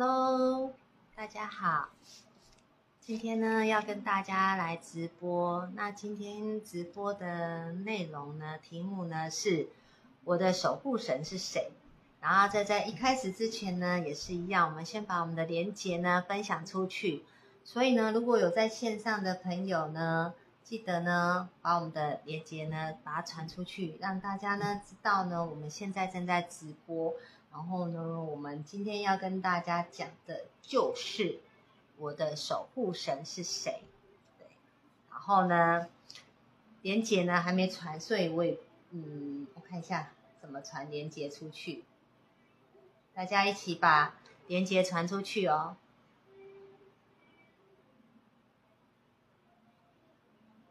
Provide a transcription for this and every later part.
Hello，大家好。今天呢要跟大家来直播。那今天直播的内容呢，题目呢是我的守护神是谁？然后在在一开始之前呢，也是一样，我们先把我们的连接呢分享出去。所以呢，如果有在线上的朋友呢，记得呢把我们的连接呢把它传出去，让大家呢知道呢我们现在正在直播。然后呢，我们今天要跟大家讲的就是我的守护神是谁。对，然后呢，连接呢还没传，所以我也嗯，我看一下怎么传连接出去。大家一起把连接传出去哦。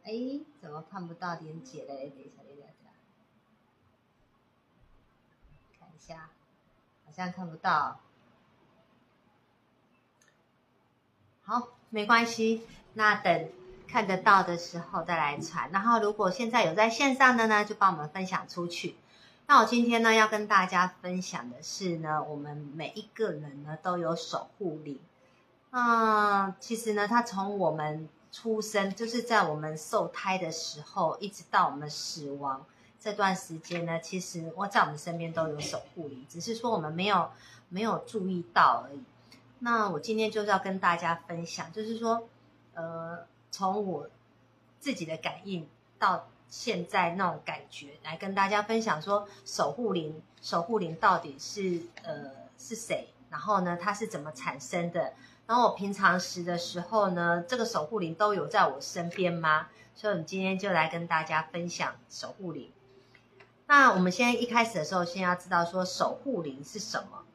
哎，怎么看不到连接嘞？等一下等一下，等一下，看一下。好像看不到，好，没关系。那等看得到的时候再来传。然后，如果现在有在线上的呢，就帮我们分享出去。那我今天呢，要跟大家分享的是呢，我们每一个人呢都有守护灵。啊，其实呢，他从我们出生，就是在我们受胎的时候，一直到我们死亡。这段时间呢，其实我在我们身边都有守护灵，只是说我们没有没有注意到而已。那我今天就是要跟大家分享，就是说，呃，从我自己的感应到现在那种感觉，来跟大家分享说，守护灵守护灵到底是呃是谁？然后呢，它是怎么产生的？然后我平常时的时候呢，这个守护灵都有在我身边吗？所以，我们今天就来跟大家分享守护灵。那我们现在一开始的时候，先要知道说守护灵是什么。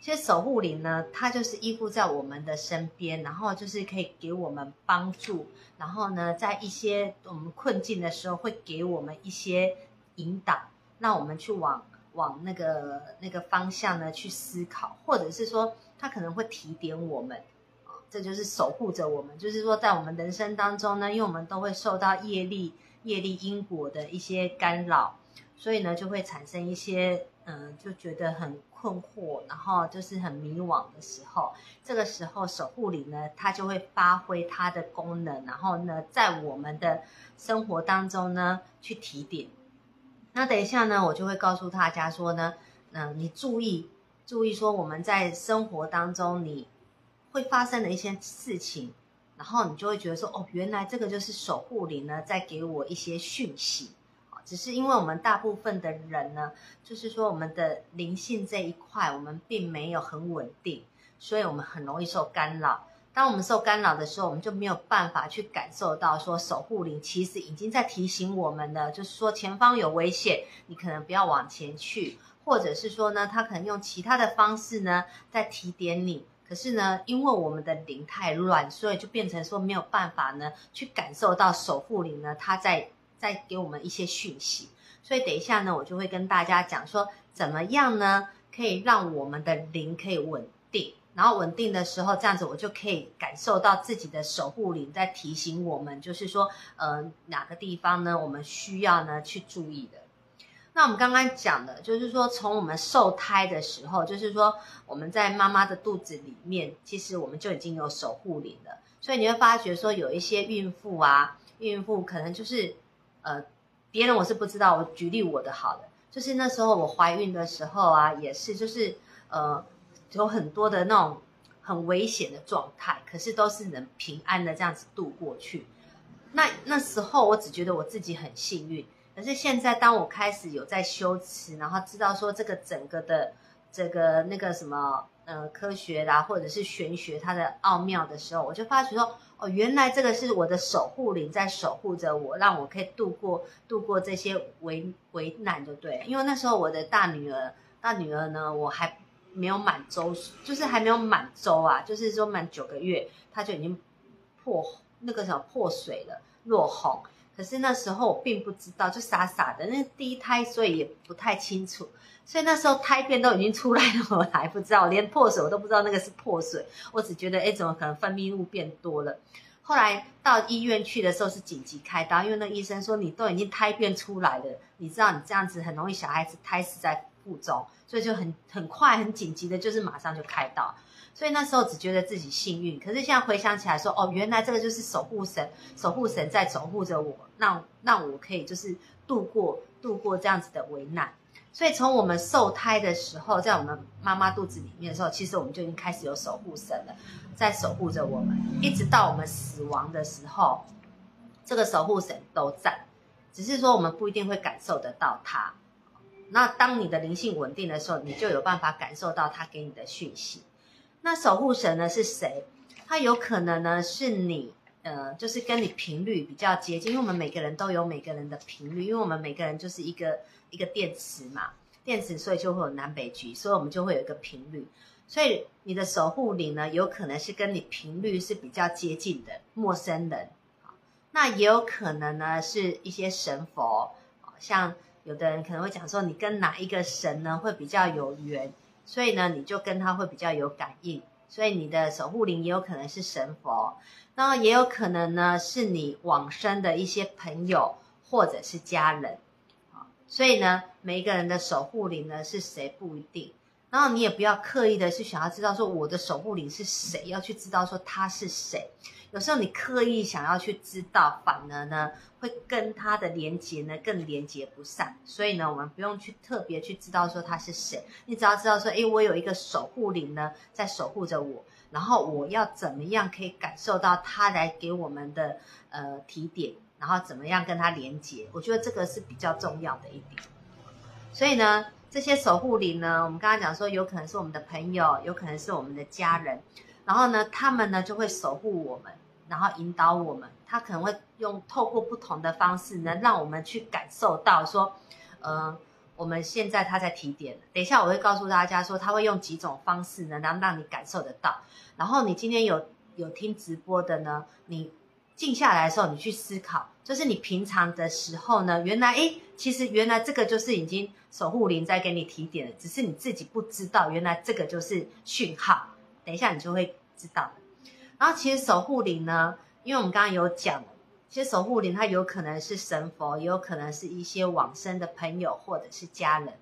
其实守护灵呢，它就是依附在我们的身边，然后就是可以给我们帮助，然后呢，在一些我们困境的时候，会给我们一些引导，让我们去往往那个那个方向呢去思考，或者是说，它可能会提点我们啊，这就是守护着我们。就是说，在我们人生当中呢，因为我们都会受到业力、业力因果的一些干扰。所以呢，就会产生一些，嗯，就觉得很困惑，然后就是很迷惘的时候，这个时候守护灵呢，它就会发挥它的功能，然后呢，在我们的生活当中呢，去提点。那等一下呢，我就会告诉大家说呢，嗯，你注意，注意说我们在生活当中你会发生的一些事情，然后你就会觉得说，哦，原来这个就是守护灵呢，在给我一些讯息。只是因为我们大部分的人呢，就是说我们的灵性这一块，我们并没有很稳定，所以我们很容易受干扰。当我们受干扰的时候，我们就没有办法去感受到说守护灵其实已经在提醒我们了，就是说前方有危险，你可能不要往前去，或者是说呢，他可能用其他的方式呢在提点你。可是呢，因为我们的灵太乱，所以就变成说没有办法呢去感受到守护灵呢他在。再给我们一些讯息，所以等一下呢，我就会跟大家讲说，怎么样呢，可以让我们的灵可以稳定，然后稳定的时候，这样子我就可以感受到自己的守护灵在提醒我们，就是说，呃，哪个地方呢，我们需要呢去注意的。那我们刚刚讲的，就是说，从我们受胎的时候，就是说我们在妈妈的肚子里面，其实我们就已经有守护灵了。所以你会发觉说，有一些孕妇啊，孕妇可能就是。呃，别人我是不知道。我举例我的好了，就是那时候我怀孕的时候啊，也是就是呃，有很多的那种很危险的状态，可是都是能平安的这样子度过去。那那时候我只觉得我自己很幸运，可是现在当我开始有在修持，然后知道说这个整个的这个那个什么呃科学啦，或者是玄学它的奥妙的时候，我就发觉说。哦，原来这个是我的守护灵在守护着我，让我可以度过度过这些危危难，就对。因为那时候我的大女儿，大女儿呢，我还没有满周，就是还没有满周啊，就是说满九个月，她就已经破那个什么破水了，落红。可是那时候我并不知道，就傻傻的，那第一胎，所以也不太清楚。所以那时候胎便都已经出来了，我还不知道，连破水我都不知道那个是破水，我只觉得哎，怎么可能分泌物变多了？后来到医院去的时候是紧急开刀，因为那医生说你都已经胎便出来了，你知道你这样子很容易小孩子胎死在腹中，所以就很很快很紧急的，就是马上就开刀。所以那时候只觉得自己幸运，可是现在回想起来说，哦，原来这个就是守护神，守护神在守护着我，让让我可以就是度过度过这样子的危难。所以从我们受胎的时候，在我们妈妈肚子里面的时候，其实我们就已经开始有守护神了，在守护着我们，一直到我们死亡的时候，这个守护神都在，只是说我们不一定会感受得到它。那当你的灵性稳定的时候，你就有办法感受到他给你的讯息。那守护神呢是谁？他有可能呢是你，呃，就是跟你频率比较接近，因为我们每个人都有每个人的频率，因为我们每个人就是一个一个电池嘛，电池所以就会有南北极，所以我们就会有一个频率。所以你的守护灵呢，有可能是跟你频率是比较接近的陌生人，那也有可能呢是一些神佛，像有的人可能会讲说，你跟哪一个神呢会比较有缘。所以呢，你就跟他会比较有感应，所以你的守护灵也有可能是神佛，那也有可能呢是你往生的一些朋友或者是家人，所以呢，每一个人的守护灵呢是谁不一定，然后你也不要刻意的去想要知道说我的守护灵是谁，要去知道说他是谁。有时候你刻意想要去知道，反而呢会跟他的连接呢更连接不上。所以呢，我们不用去特别去知道说他是谁，你只要知道说，诶，我有一个守护灵呢在守护着我，然后我要怎么样可以感受到他来给我们的呃提点，然后怎么样跟他连接，我觉得这个是比较重要的一点。所以呢，这些守护灵呢，我们刚刚讲说，有可能是我们的朋友，有可能是我们的家人，然后呢，他们呢就会守护我们。然后引导我们，他可能会用透过不同的方式，能让我们去感受到说，呃，我们现在他在提点。等一下我会告诉大家说，他会用几种方式呢，能让你感受得到。然后你今天有有听直播的呢，你静下来的时候，你去思考，就是你平常的时候呢，原来诶，其实原来这个就是已经守护灵在给你提点了，只是你自己不知道，原来这个就是讯号。等一下你就会知道。然后其实守护灵呢，因为我们刚刚有讲，其实守护灵它有可能是神佛，也有可能是一些往生的朋友或者是家人。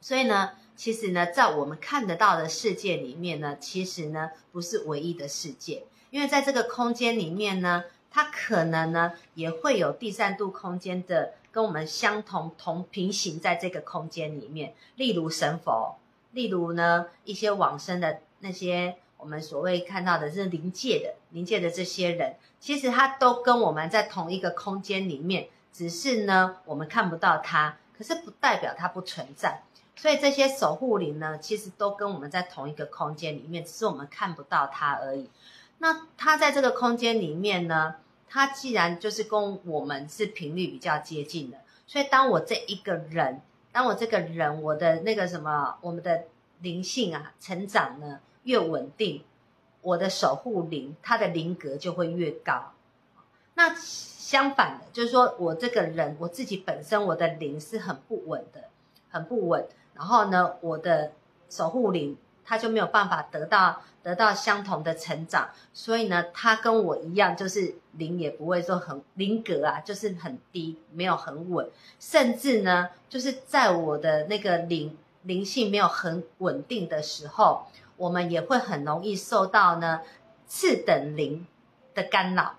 所以呢，其实呢，在我们看得到的世界里面呢，其实呢不是唯一的世界，因为在这个空间里面呢，它可能呢也会有第三度空间的跟我们相同同平行在这个空间里面，例如神佛，例如呢一些往生的那些。我们所谓看到的是灵界的灵界的这些人，其实他都跟我们在同一个空间里面，只是呢我们看不到他，可是不代表他不存在。所以这些守护灵呢，其实都跟我们在同一个空间里面，只是我们看不到它而已。那他在这个空间里面呢，他既然就是跟我们是频率比较接近的，所以当我这一个人，当我这个人，我的那个什么，我们的灵性啊成长呢？越稳定，我的守护灵，它的灵格就会越高。那相反的，就是说我这个人，我自己本身我的灵是很不稳的，很不稳。然后呢，我的守护灵，它就没有办法得到得到相同的成长。所以呢，他跟我一样，就是灵也不会说很灵格啊，就是很低，没有很稳。甚至呢，就是在我的那个灵灵性没有很稳定的时候。我们也会很容易受到呢次等灵的干扰。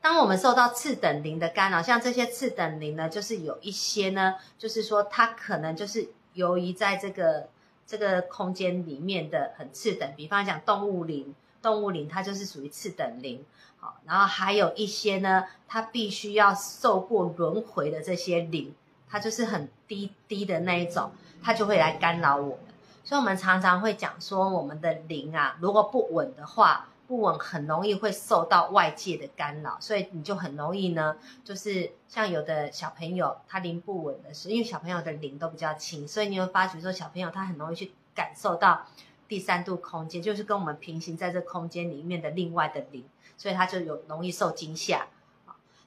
当我们受到次等灵的干扰，像这些次等灵呢，就是有一些呢，就是说它可能就是由于在这个这个空间里面的很次等，比方讲动物灵，动物灵它就是属于次等灵。好，然后还有一些呢，它必须要受过轮回的这些灵，它就是很低低的那一种，它就会来干扰我们。所以，我们常常会讲说，我们的灵啊，如果不稳的话，不稳很容易会受到外界的干扰，所以你就很容易呢，就是像有的小朋友他灵不稳的时候，因为小朋友的灵都比较轻，所以你会发觉说，小朋友他很容易去感受到第三度空间，就是跟我们平行在这空间里面的另外的灵，所以他就有容易受惊吓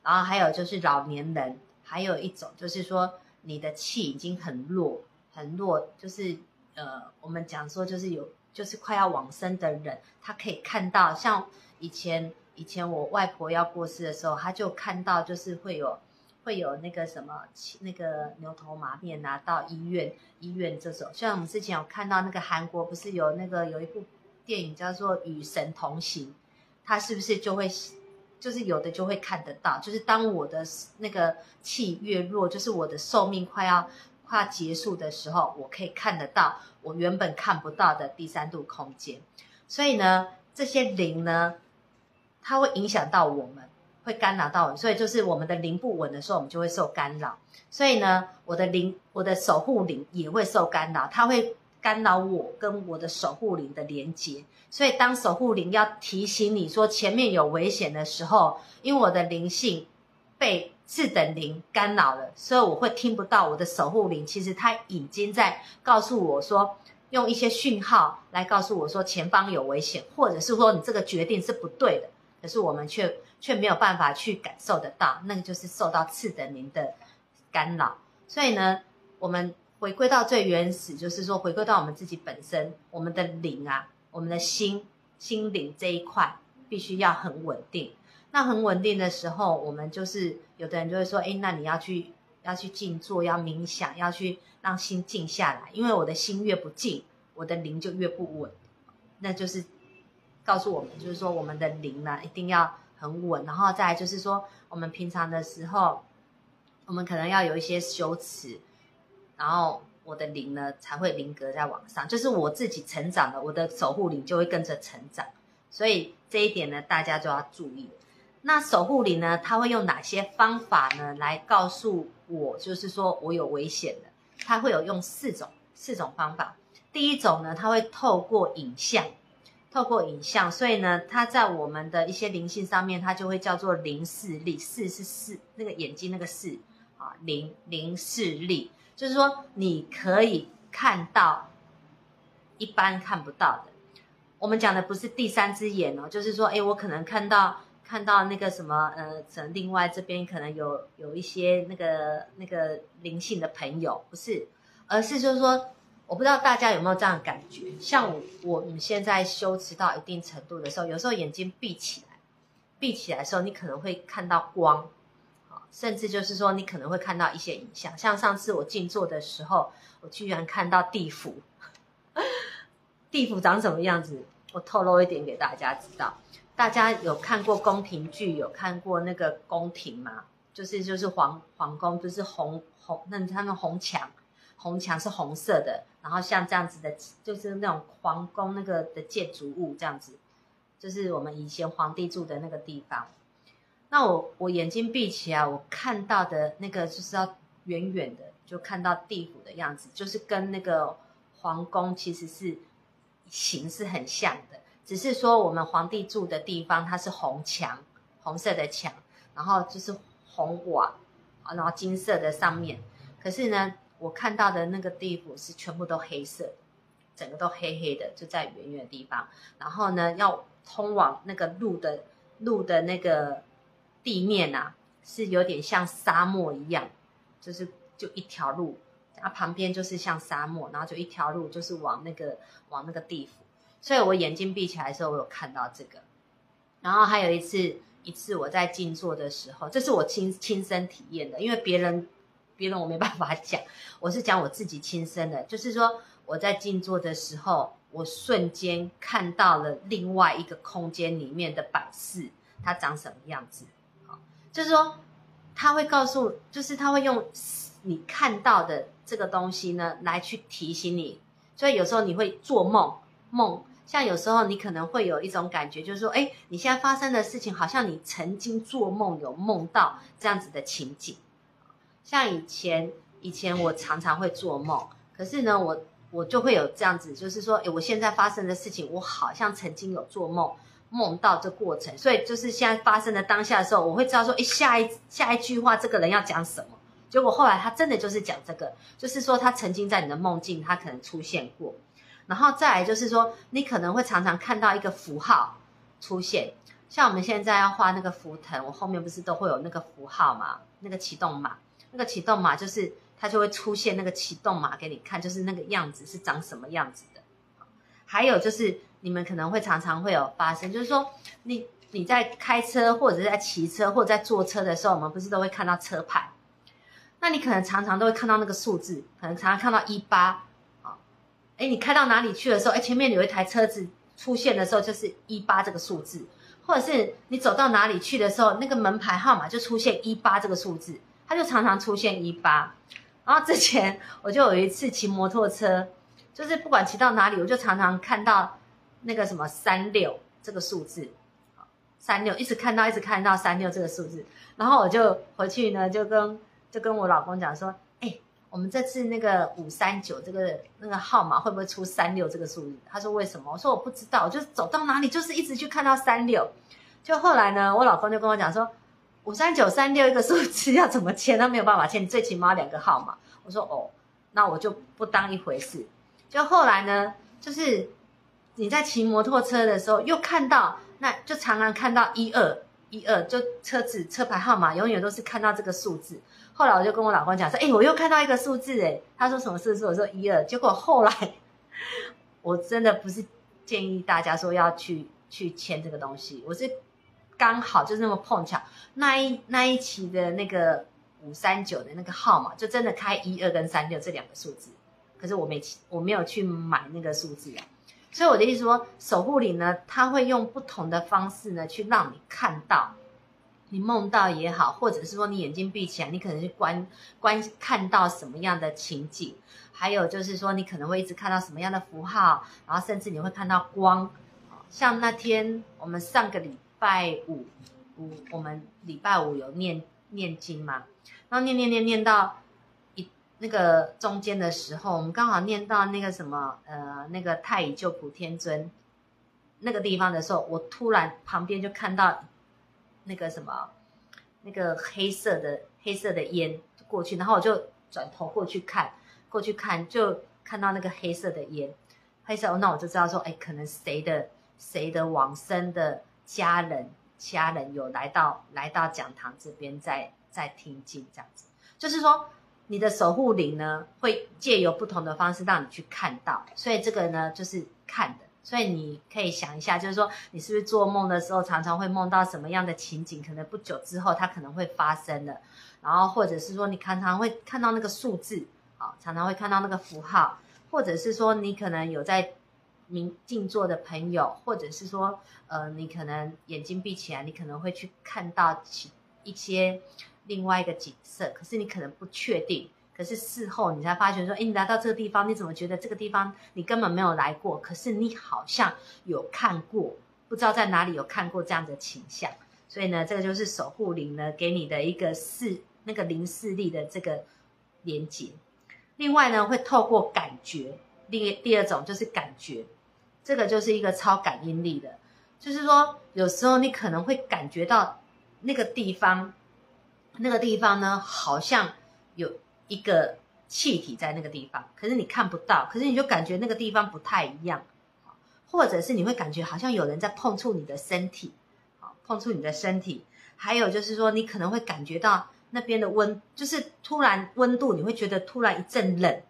然后还有就是老年人，还有一种就是说，你的气已经很弱，很弱，就是。呃，我们讲说就是有，就是快要往生的人，他可以看到，像以前以前我外婆要过世的时候，他就看到就是会有会有那个什么那个牛头马面啊，到医院医院这种，像我们之前有看到那个韩国不是有那个有一部电影叫做《与神同行》，它是不是就会就是有的就会看得到，就是当我的那个气越弱，就是我的寿命快要快结束的时候，我可以看得到我原本看不到的第三度空间，所以呢，这些灵呢。它会影响到我们，会干扰到我们，所以就是我们的灵不稳的时候，我们就会受干扰。所以呢，我的灵，我的守护灵也会受干扰，它会干扰我跟我的守护灵的连接。所以当守护灵要提醒你说前面有危险的时候，因为我的灵性被次等灵干扰了，所以我会听不到我的守护灵。其实它已经在告诉我说，用一些讯号来告诉我说前方有危险，或者是说你这个决定是不对的。可是我们却却没有办法去感受得到，那个就是受到次等灵的干扰。所以呢，我们回归到最原始，就是说回归到我们自己本身，我们的灵啊，我们的心心灵这一块必须要很稳定。那很稳定的时候，我们就是有的人就会说：“哎，那你要去要去静坐，要冥想，要去让心静下来，因为我的心越不静，我的灵就越不稳。”那就是。告诉我们，就是说我们的灵呢一定要很稳，然后再来就是说我们平常的时候，我们可能要有一些修持，然后我的灵呢才会灵格在往上，就是我自己成长了，我的守护灵就会跟着成长，所以这一点呢大家就要注意。那守护灵呢，他会用哪些方法呢来告诉我，就是说我有危险的？他会有用四种四种方法。第一种呢，他会透过影像。透过影像，所以呢，它在我们的一些灵性上面，它就会叫做灵视力。视是视那个眼睛那个视啊，灵灵视力，就是说你可以看到一般看不到的。我们讲的不是第三只眼哦，就是说，哎，我可能看到看到那个什么，呃，可能另外这边可能有有一些那个那个灵性的朋友，不是，而是就是说。我不知道大家有没有这样的感觉，像我我们现在修持到一定程度的时候，有时候眼睛闭起来，闭起来的时候，你可能会看到光，甚至就是说你可能会看到一些影像。像上次我静坐的时候，我居然看到地府，地府长什么样子？我透露一点给大家知道。大家有看过宫廷剧，有看过那个宫廷吗？就是就是皇皇宫，就是红红那他们红墙。红墙是红色的，然后像这样子的，就是那种皇宫那个的建筑物这样子，就是我们以前皇帝住的那个地方。那我我眼睛闭起来，我看到的那个就是要远远的就看到地府的样子，就是跟那个皇宫其实是形是很像的，只是说我们皇帝住的地方它是红墙，红色的墙，然后就是红瓦，然后金色的上面，可是呢。我看到的那个地府是全部都黑色，整个都黑黑的，就在远远的地方。然后呢，要通往那个路的路的那个地面啊，是有点像沙漠一样，就是就一条路，啊旁边就是像沙漠，然后就一条路就是往那个往那个地府。所以我眼睛闭起来的时候，我有看到这个。然后还有一次，一次我在静坐的时候，这是我亲亲身体验的，因为别人。别人我没办法讲，我是讲我自己亲身的，就是说我在静坐的时候，我瞬间看到了另外一个空间里面的摆饰，它长什么样子？好，就是说他会告诉，就是他会用你看到的这个东西呢，来去提醒你。所以有时候你会做梦，梦像有时候你可能会有一种感觉，就是说，哎，你现在发生的事情，好像你曾经做梦有梦到这样子的情景。像以前，以前我常常会做梦，可是呢，我我就会有这样子，就是说，诶我现在发生的事情，我好像曾经有做梦梦到这过程，所以就是现在发生的当下的时候，我会知道说，诶下一下一句话这个人要讲什么。结果后来他真的就是讲这个，就是说他曾经在你的梦境，他可能出现过。然后再来就是说，你可能会常常看到一个符号出现，像我们现在要画那个符腾，我后面不是都会有那个符号嘛，那个启动码。那个启动码就是它就会出现那个启动码给你看，就是那个样子是长什么样子的。还有就是你们可能会常常会有发生，就是说你你在开车或者是在骑车或者在坐车的时候，我们不是都会看到车牌？那你可能常常都会看到那个数字，可能常常看到一八，哎，你开到哪里去的时候，哎，前面有一台车子出现的时候，就是一八这个数字，或者是你走到哪里去的时候，那个门牌号码就出现一八这个数字，它就常常出现一八。然后之前我就有一次骑摩托车，就是不管骑到哪里，我就常常看到那个什么三六这个数字，三六一直看到一直看到三六这个数字，然后我就回去呢就跟。就跟我老公讲说，我们这次那个五三九这个那个号码会不会出三六这个数字？他说为什么？我说我不知道，就走到哪里就是一直去看到三六。就后来呢，我老公就跟我讲说，五三九三六一个数字要怎么签？他没有办法签，最起码两个号码。我说哦，那我就不当一回事。就后来呢，就是你在骑摩托车的时候，又看到，那就常常看到一二一二，就车子车牌号码永远都是看到这个数字。后来我就跟我老公讲说，哎，我又看到一个数字，哎，他说什么数字？我说一二。结果后来 我真的不是建议大家说要去去签这个东西，我是刚好就是那么碰巧，那一那一期的那个五三九的那个号码，就真的开一二跟三六这两个数字，可是我没我没有去买那个数字啊。所以我的意思说，守护灵呢，他会用不同的方式呢，去让你看到。你梦到也好，或者是说你眼睛闭起来，你可能是观观看到什么样的情景，还有就是说你可能会一直看到什么样的符号，然后甚至你会看到光。像那天我们上个礼拜五，五我们礼拜五有念念经嘛，然后念念念念到一那个中间的时候，我们刚好念到那个什么呃那个太乙救苦天尊那个地方的时候，我突然旁边就看到。那个什么，那个黑色的黑色的烟过去，然后我就转头过去看，过去看就看到那个黑色的烟，黑色，那我就知道说，哎，可能谁的谁的往生的家人家人有来到来到讲堂这边在在听经这样子，就是说你的守护灵呢会借由不同的方式让你去看到，所以这个呢就是看的。所以你可以想一下，就是说你是不是做梦的时候常常会梦到什么样的情景？可能不久之后它可能会发生的，然后或者是说你常常会看到那个数字，啊，常常会看到那个符号，或者是说你可能有在明静坐的朋友，或者是说呃你可能眼睛闭起来，你可能会去看到其一些另外一个景色，可是你可能不确定。可是事后你才发觉说，哎，你来到这个地方，你怎么觉得这个地方你根本没有来过？可是你好像有看过，不知道在哪里有看过这样的倾向。所以呢，这个就是守护灵呢给你的一个视那个灵视力的这个连接。另外呢，会透过感觉，另第二种就是感觉，这个就是一个超感应力的，就是说有时候你可能会感觉到那个地方，那个地方呢好像有。一个气体在那个地方，可是你看不到，可是你就感觉那个地方不太一样，或者是你会感觉好像有人在碰触你的身体，好碰触你的身体，还有就是说你可能会感觉到那边的温，就是突然温度你会觉得突然一阵冷，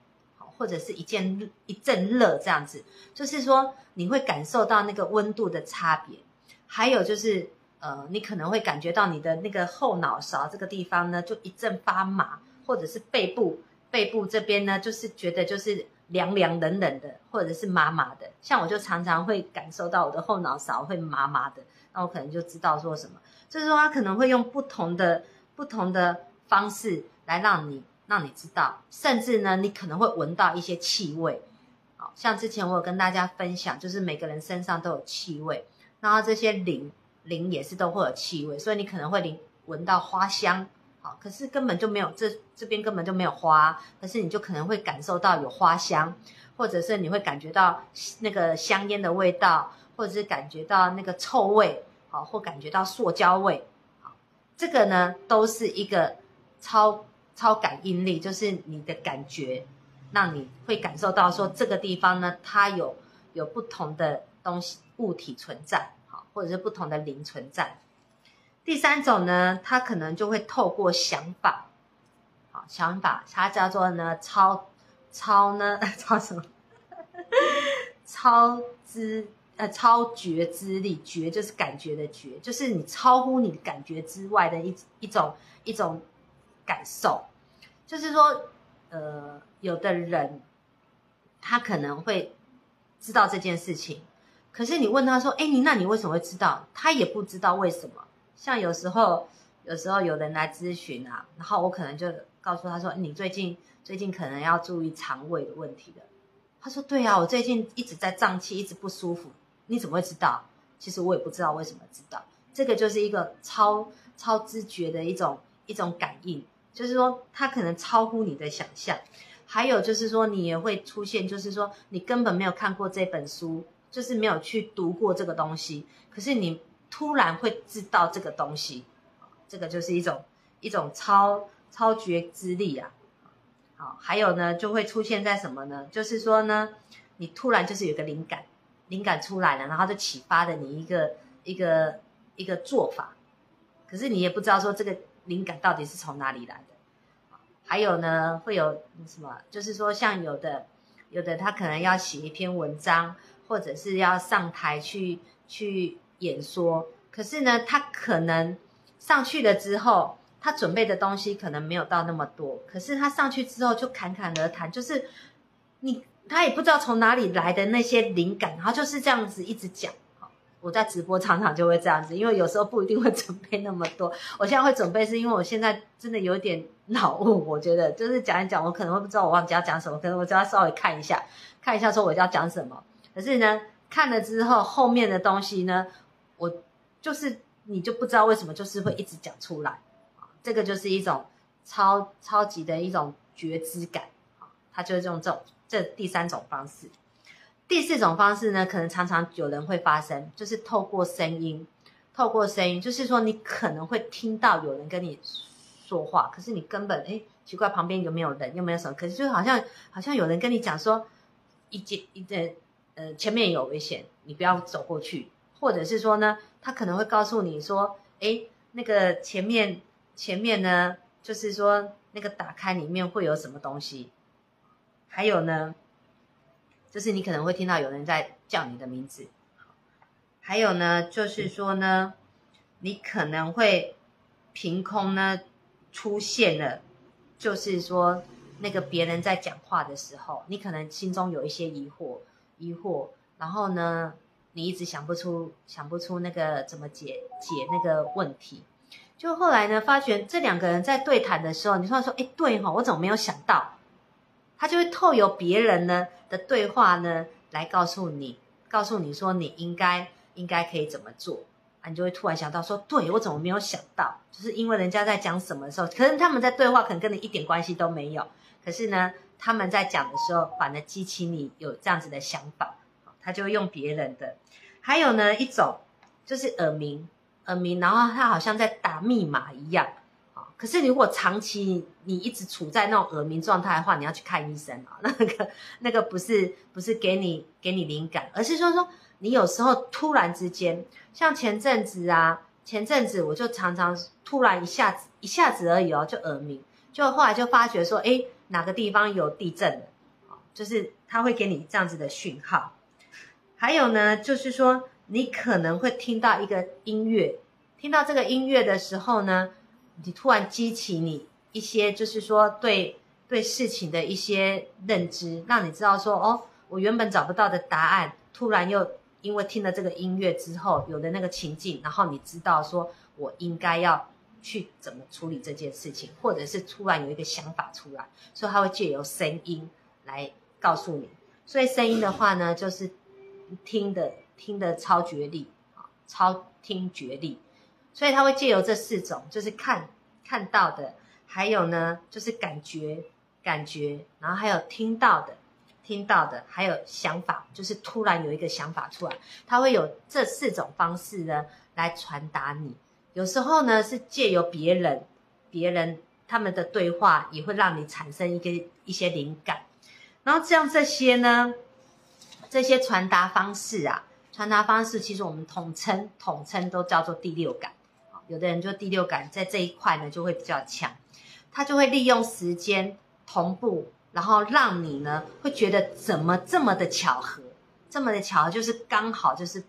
或者是一件一阵热这样子，就是说你会感受到那个温度的差别，还有就是呃你可能会感觉到你的那个后脑勺这个地方呢就一阵发麻。或者是背部，背部这边呢，就是觉得就是凉凉冷冷的，或者是麻麻的。像我就常常会感受到我的后脑勺会麻麻的，那我可能就知道说什么，就是说他可能会用不同的不同的方式来让你让你知道，甚至呢，你可能会闻到一些气味。好像之前我有跟大家分享，就是每个人身上都有气味，然后这些灵灵也是都会有气味，所以你可能会灵闻到花香。好，可是根本就没有这这边根本就没有花，可是你就可能会感受到有花香，或者是你会感觉到那个香烟的味道，或者是感觉到那个臭味，好，或感觉到塑胶味，好，这个呢都是一个超超感应力，就是你的感觉，让你会感受到说这个地方呢它有有不同的东西物体存在，好，或者是不同的灵存在。第三种呢，他可能就会透过想法，好想法，它叫做呢超超呢超什么超知呃超觉知力，觉就是感觉的觉，就是你超乎你感觉之外的一一种一种感受。就是说，呃，有的人他可能会知道这件事情，可是你问他说：“哎，你那你为什么会知道？”他也不知道为什么。像有时候，有时候有人来咨询啊，然后我可能就告诉他说：“你最近最近可能要注意肠胃的问题的。”他说：“对啊，我最近一直在胀气，一直不舒服。你怎么会知道？其实我也不知道为什么知道。这个就是一个超超知觉的一种一种感应，就是说它可能超乎你的想象。还有就是说，你也会出现，就是说你根本没有看过这本书，就是没有去读过这个东西，可是你。”突然会知道这个东西，这个就是一种一种超超觉之力啊！好，还有呢，就会出现在什么呢？就是说呢，你突然就是有个灵感，灵感出来了，然后就启发了你一个一个一个做法，可是你也不知道说这个灵感到底是从哪里来的。还有呢，会有什么？就是说，像有的有的他可能要写一篇文章，或者是要上台去去。演说，可是呢，他可能上去了之后，他准备的东西可能没有到那么多。可是他上去之后就侃侃而谈，就是你他也不知道从哪里来的那些灵感，然后就是这样子一直讲。我在直播常常就会这样子，因为有时候不一定会准备那么多。我现在会准备，是因为我现在真的有点脑雾。我觉得就是讲一讲，我可能会不知道我忘记要讲什么，可能我就要稍微看一下，看一下说我要讲什么。可是呢，看了之后后面的东西呢？就是你就不知道为什么就是会一直讲出来啊，这个就是一种超超级的一种觉知感啊，它就是用这种这第三种方式。第四种方式呢，可能常常有人会发生，就是透过声音，透过声音，就是说你可能会听到有人跟你说话，可是你根本哎奇怪旁边有没有人，又没有什么，可是就好像好像有人跟你讲说，一节一节呃前面有危险，你不要走过去。或者是说呢，他可能会告诉你说，哎，那个前面前面呢，就是说那个打开里面会有什么东西，还有呢，就是你可能会听到有人在叫你的名字，还有呢，就是说呢，你可能会凭空呢出现了，就是说那个别人在讲话的时候，你可能心中有一些疑惑，疑惑，然后呢。你一直想不出想不出那个怎么解解那个问题，就后来呢，发觉这两个人在对谈的时候，你突然说：“哎，对哈，我怎么没有想到？”他就会透由别人呢的对话呢，来告诉你，告诉你说你应该应该可以怎么做啊？你就会突然想到说：“对我怎么没有想到？”就是因为人家在讲什么的时候，可能他们在对话，可能跟你一点关系都没有，可是呢，他们在讲的时候，反而激起你有这样子的想法。他就会用别人的，还有呢一种就是耳鸣，耳鸣，然后他好像在打密码一样啊。可是如果长期你一直处在那种耳鸣状态的话，你要去看医生啊。那个那个不是不是给你给你灵感，而是说说你有时候突然之间，像前阵子啊，前阵子我就常常突然一下子一下子而已哦，就耳鸣，就后来就发觉说，哎，哪个地方有地震了？就是他会给你这样子的讯号。还有呢，就是说你可能会听到一个音乐，听到这个音乐的时候呢，你突然激起你一些，就是说对对事情的一些认知，让你知道说，哦，我原本找不到的答案，突然又因为听了这个音乐之后，有的那个情境，然后你知道说我应该要去怎么处理这件事情，或者是突然有一个想法出来，所以他会借由声音来告诉你。所以声音的话呢，就是。听的听的超觉力啊，超听觉力，所以他会借由这四种，就是看看到的，还有呢就是感觉感觉，然后还有听到的听到的，还有想法，就是突然有一个想法出来，他会有这四种方式呢来传达你。有时候呢是借由别人别人他们的对话，也会让你产生一个一些灵感，然后这样这些呢。这些传达方式啊，传达方式其实我们统称统称都叫做第六感。有的人就第六感在这一块呢就会比较强，他就会利用时间同步，然后让你呢会觉得怎么这么的巧合，这么的巧合，就是刚好就是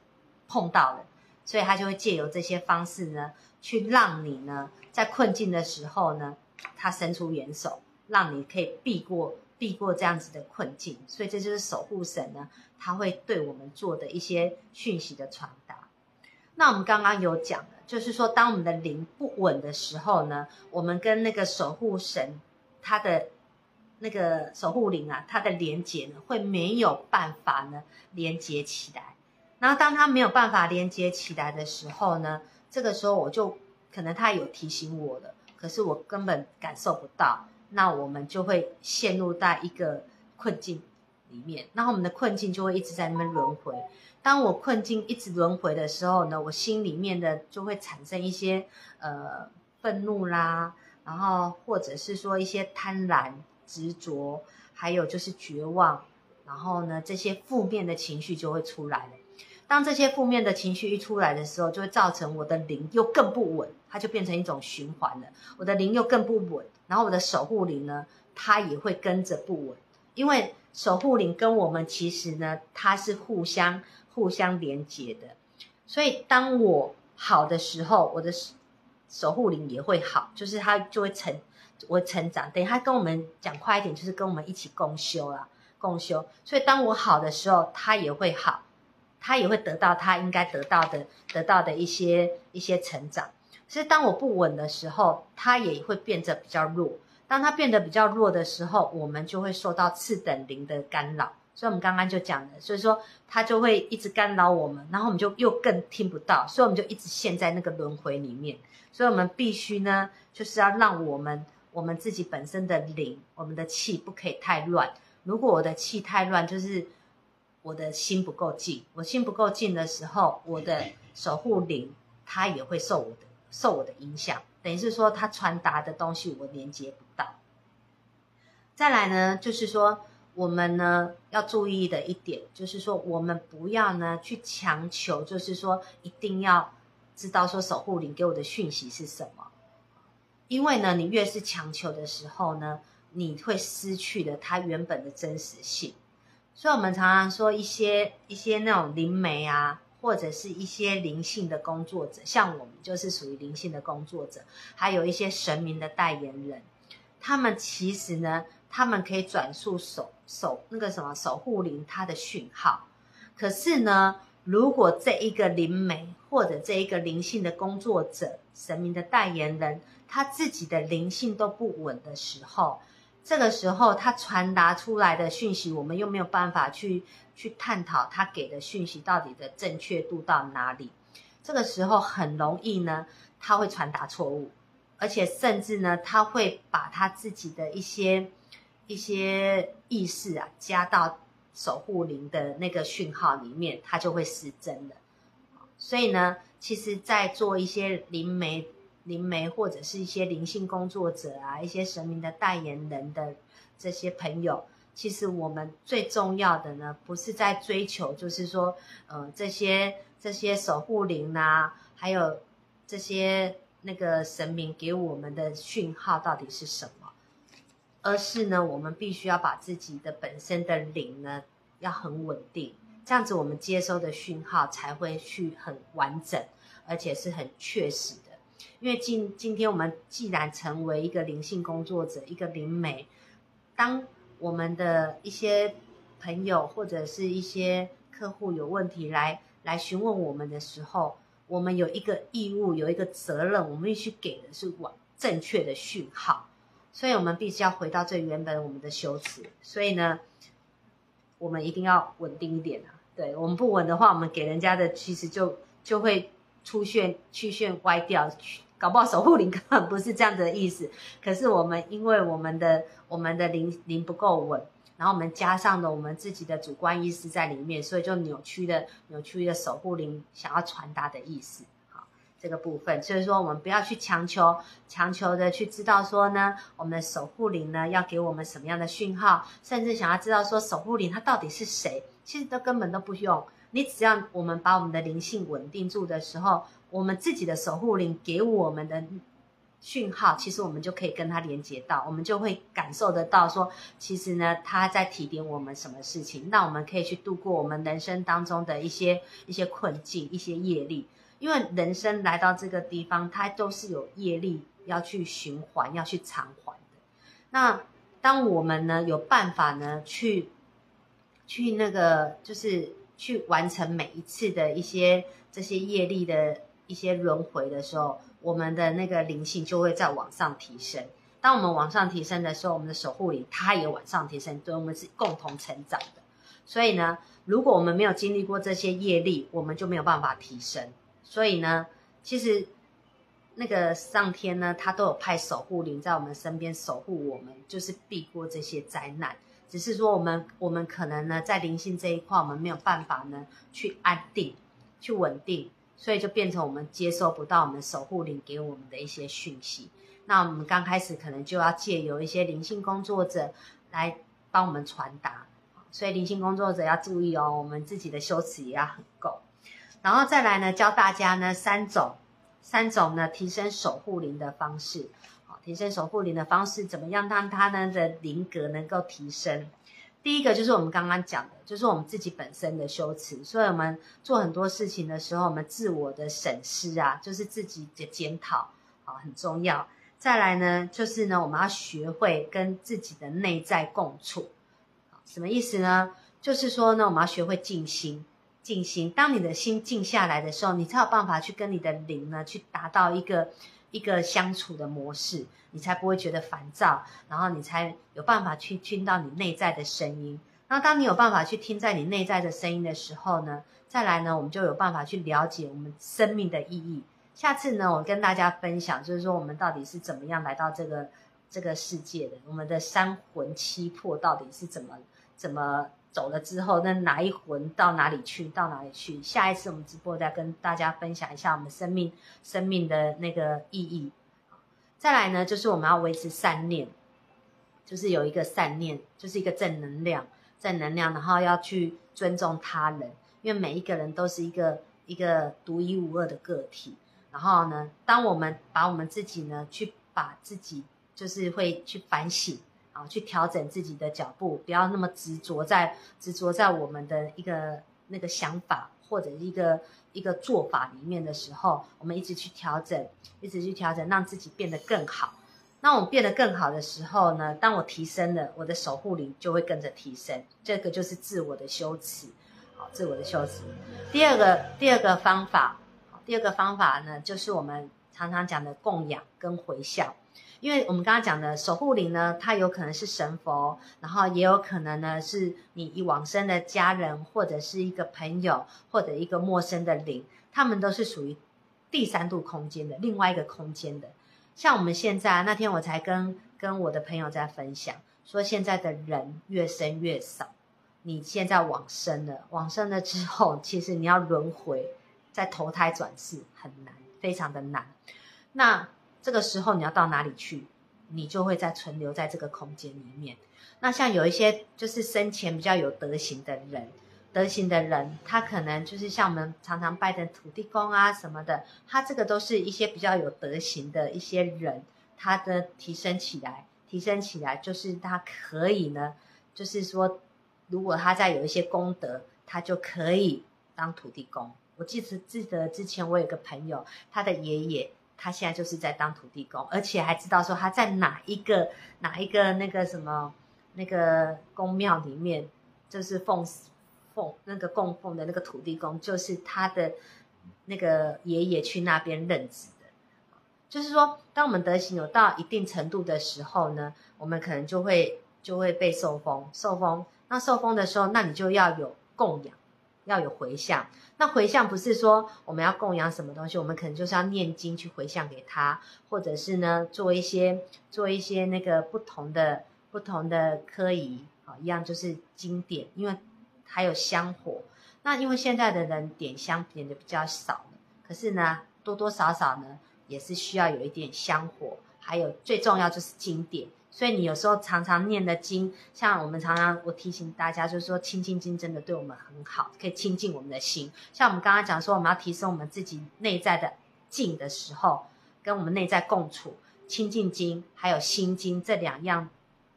碰到了，所以他就会借由这些方式呢，去让你呢在困境的时候呢，他伸出援手，让你可以避过避过这样子的困境。所以这就是守护神呢，他会对我们做的一些讯息的传达。那我们刚刚有讲的，就是说当我们的灵不稳的时候呢，我们跟那个守护神他的。那个守护灵啊，它的连接呢，会没有办法呢连接起来。然后当它没有办法连接起来的时候呢，这个时候我就可能他有提醒我了，可是我根本感受不到。那我们就会陷入在一个困境里面，那我们的困境就会一直在那边轮回。当我困境一直轮回的时候呢，我心里面的就会产生一些呃愤怒啦，然后或者是说一些贪婪。执着，还有就是绝望，然后呢，这些负面的情绪就会出来了。当这些负面的情绪一出来的时候，就会造成我的灵又更不稳，它就变成一种循环了。我的灵又更不稳，然后我的守护灵呢，它也会跟着不稳，因为守护灵跟我们其实呢，它是互相互相连接的。所以当我好的时候，我的守护灵也会好，就是它就会成。我成长，等于它跟我们讲快一点，就是跟我们一起共修啦，共修。所以当我好的时候，它也会好，他也会得到他应该得到的，得到的一些一些成长。所以当我不稳的时候，他也会变得比较弱。当他变得比较弱的时候，我们就会受到次等灵的干扰。所以我们刚刚就讲了，所以说他就会一直干扰我们，然后我们就又更听不到，所以我们就一直陷在那个轮回里面。所以我们必须呢，就是要让我们。我们自己本身的灵，我们的气不可以太乱。如果我的气太乱，就是我的心不够静。我心不够静的时候，我的守护灵它也会受我的受我的影响。等于是说，它传达的东西我连接不到。再来呢，就是说我们呢要注意的一点，就是说我们不要呢去强求，就是说一定要知道说守护灵给我的讯息是什么。因为呢，你越是强求的时候呢，你会失去了它原本的真实性。所以，我们常常说一些一些那种灵媒啊，或者是一些灵性的工作者，像我们就是属于灵性的工作者，还有一些神明的代言人，他们其实呢，他们可以转述守守那个什么守护灵他的讯号。可是呢，如果这一个灵媒或者这一个灵性的工作者，神明的代言人。他自己的灵性都不稳的时候，这个时候他传达出来的讯息，我们又没有办法去去探讨他给的讯息到底的正确度到哪里。这个时候很容易呢，他会传达错误，而且甚至呢，他会把他自己的一些一些意识啊加到守护灵的那个讯号里面，他就会失真了。所以呢，其实，在做一些灵媒。灵媒或者是一些灵性工作者啊，一些神明的代言人的这些朋友，其实我们最重要的呢，不是在追求，就是说，呃，这些这些守护灵啊，还有这些那个神明给我们的讯号到底是什么，而是呢，我们必须要把自己的本身的灵呢，要很稳定，这样子我们接收的讯号才会去很完整，而且是很确实的。因为今今天我们既然成为一个灵性工作者，一个灵媒，当我们的一些朋友或者是一些客户有问题来来询问我们的时候，我们有一个义务，有一个责任，我们必须给的是往正确的讯号，所以我们必须要回到最原本我们的修辞。所以呢，我们一定要稳定一点啊！对我们不稳的话，我们给人家的其实就就会出现曲线歪掉。搞不好守护灵根本不是这样子的意思，可是我们因为我们的我们的灵灵不够稳，然后我们加上了我们自己的主观意识在里面，所以就扭曲的扭曲的守护灵想要传达的意思，好这个部分，所以说我们不要去强求强求的去知道说呢，我们的守护灵呢要给我们什么样的讯号，甚至想要知道说守护灵它到底是谁，其实都根本都不用，你只要我们把我们的灵性稳定住的时候。我们自己的守护灵给我们的讯号，其实我们就可以跟它连接到，我们就会感受得到说，其实呢，它在提点我们什么事情，那我们可以去度过我们人生当中的一些一些困境、一些业力，因为人生来到这个地方，它都是有业力要去循环、要去偿还的。那当我们呢有办法呢去去那个，就是去完成每一次的一些这些业力的一些轮回的时候。我们的那个灵性就会在往上提升。当我们往上提升的时候，我们的守护灵它也往上提升，对我们是共同成长的。所以呢，如果我们没有经历过这些业力，我们就没有办法提升。所以呢，其实那个上天呢，他都有派守护灵在我们身边守护我们，就是避过这些灾难。只是说我们我们可能呢，在灵性这一块，我们没有办法呢去安定、去稳定。所以就变成我们接收不到我们守护灵给我们的一些讯息。那我们刚开始可能就要借由一些灵性工作者来帮我们传达。所以灵性工作者要注意哦，我们自己的修持也要很够。然后再来呢，教大家呢三种三种呢提升守护灵的方式。好，提升守护灵的方式怎么样让它呢的灵格能够提升？第一个就是我们刚刚讲的，就是我们自己本身的修持。所以，我们做很多事情的时候，我们自我的审视啊，就是自己的检讨啊，很重要。再来呢，就是呢，我们要学会跟自己的内在共处。什么意思呢？就是说呢，我们要学会静心，静心。当你的心静下来的时候，你才有办法去跟你的灵呢，去达到一个一个相处的模式。你才不会觉得烦躁，然后你才有办法去听到你内在的声音。那当你有办法去听在你内在的声音的时候呢，再来呢，我们就有办法去了解我们生命的意义。下次呢，我跟大家分享，就是说我们到底是怎么样来到这个这个世界的，我们的三魂七魄到底是怎么怎么走了之后，那哪一魂到哪里去，到哪里去？下一次我们直播再跟大家分享一下我们生命生命的那个意义。再来呢，就是我们要维持善念，就是有一个善念，就是一个正能量，正能量，然后要去尊重他人，因为每一个人都是一个一个独一无二的个体。然后呢，当我们把我们自己呢，去把自己就是会去反省去调整自己的脚步，不要那么执着在执着在我们的一个那个想法或者一个。一个做法里面的时候，我们一直去调整，一直去调整，让自己变得更好。那我们变得更好的时候呢？当我提升了，我的守护灵就会跟着提升。这个就是自我的修持，好，自我的修持。第二个，第二个方法，第二个方法呢，就是我们常常讲的供养跟回向。因为我们刚刚讲的守护灵呢，它有可能是神佛，然后也有可能呢是你以往生的家人，或者是一个朋友，或者一个陌生的灵，他们都是属于第三度空间的另外一个空间的。像我们现在那天，我才跟跟我的朋友在分享，说现在的人越生越少，你现在往生了，往生了之后，其实你要轮回，再投胎转世很难，非常的难。那这个时候你要到哪里去，你就会在存留在这个空间里面。那像有一些就是生前比较有德行的人，德行的人，他可能就是像我们常常拜的土地公啊什么的，他这个都是一些比较有德行的一些人，他的提升起来，提升起来就是他可以呢，就是说如果他在有一些功德，他就可以当土地公。我记得记得之前我有个朋友，他的爷爷。他现在就是在当土地公，而且还知道说他在哪一个哪一个那个什么那个宫庙里面，就是奉奉那个供奉的那个土地公，就是他的那个爷爷去那边任职的。就是说，当我们德行有到一定程度的时候呢，我们可能就会就会被受封，受封。那受封的时候，那你就要有供养。要有回向，那回向不是说我们要供养什么东西，我们可能就是要念经去回向给他，或者是呢做一些做一些那个不同的不同的科仪啊，一样就是经典，因为还有香火。那因为现在的人点香点的比较少了，可是呢多多少少呢也是需要有一点香火，还有最重要就是经典。所以你有时候常常念的经，像我们常常我提醒大家，就是说清净经真的对我们很好，可以清净我们的心。像我们刚刚讲说，我们要提升我们自己内在的静的时候，跟我们内在共处，清净经还有心经这两样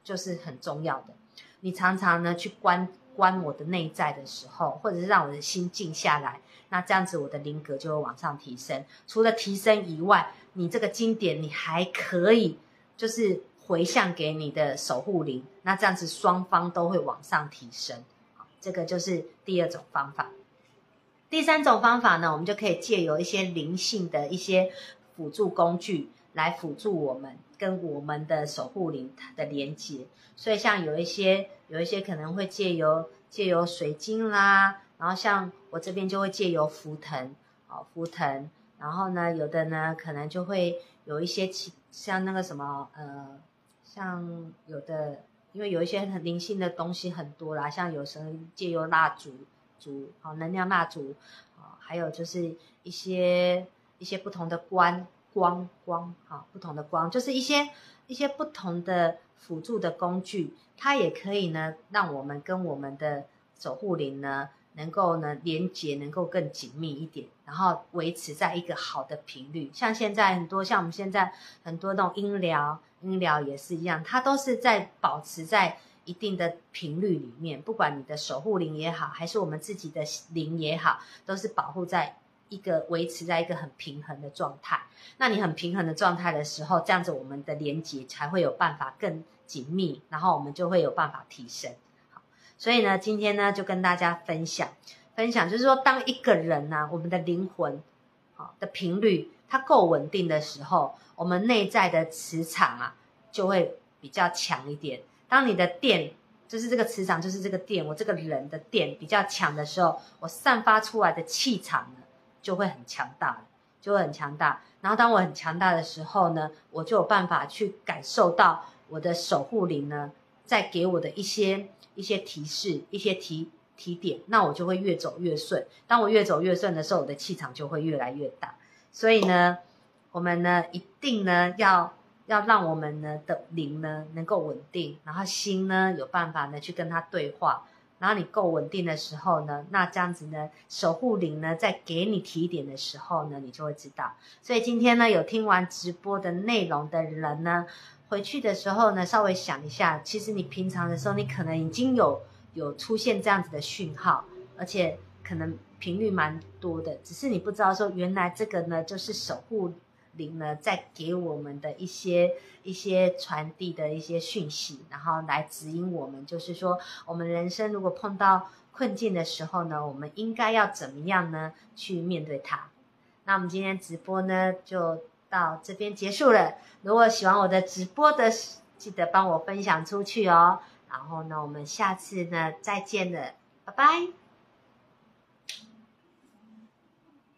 就是很重要的。你常常呢去观观我的内在的时候，或者是让我的心静下来，那这样子我的灵格就会往上提升。除了提升以外，你这个经典你还可以就是回向给你的守护灵，那这样子双方都会往上提升。好，这个就是第二种方法。第三种方法呢，我们就可以借由一些灵性的一些辅助工具来辅助我们跟我们的守护灵的连接。所以像有一些有一些可能会借由借由水晶啦，然后像我这边就会借由浮藤哦浮藤，然后呢有的呢可能就会有一些像那个什么呃像有的因为有一些很灵性的东西很多啦，像有时候借由蜡烛。烛好，能量蜡烛啊，还有就是一些一些不同的光光光哈，不同的光，就是一些一些不同的辅助的工具，它也可以呢，让我们跟我们的守护灵呢，能够呢连接，能够更紧密一点，然后维持在一个好的频率。像现在很多，像我们现在很多那种音疗，音疗也是一样，它都是在保持在。一定的频率里面，不管你的守护灵也好，还是我们自己的灵也好，都是保护在一个维持在一个很平衡的状态。那你很平衡的状态的时候，这样子我们的连接才会有办法更紧密，然后我们就会有办法提升。好，所以呢，今天呢就跟大家分享，分享就是说，当一个人呢，我们的灵魂好的频率它够稳定的时候，我们内在的磁场啊就会比较强一点。当你的电就是这个磁场，就是这个电，我这个人的电比较强的时候，我散发出来的气场呢就会很强大，就会很强大。然后当我很强大的时候呢，我就有办法去感受到我的守护灵呢在给我的一些一些提示、一些提提点，那我就会越走越顺。当我越走越顺的时候，我的气场就会越来越大。所以呢，我们呢一定呢要。要让我们呢的灵呢能够稳定，然后心呢有办法呢去跟他对话，然后你够稳定的时候呢，那这样子呢守护灵呢在给你提点的时候呢，你就会知道。所以今天呢有听完直播的内容的人呢，回去的时候呢稍微想一下，其实你平常的时候你可能已经有有出现这样子的讯号，而且可能频率蛮多的，只是你不知道说原来这个呢就是守护。灵呢，在给我们的一些一些传递的一些讯息，然后来指引我们，就是说，我们人生如果碰到困境的时候呢，我们应该要怎么样呢去面对它？那我们今天直播呢就到这边结束了。如果喜欢我的直播的，记得帮我分享出去哦。然后呢，我们下次呢再见了，拜拜。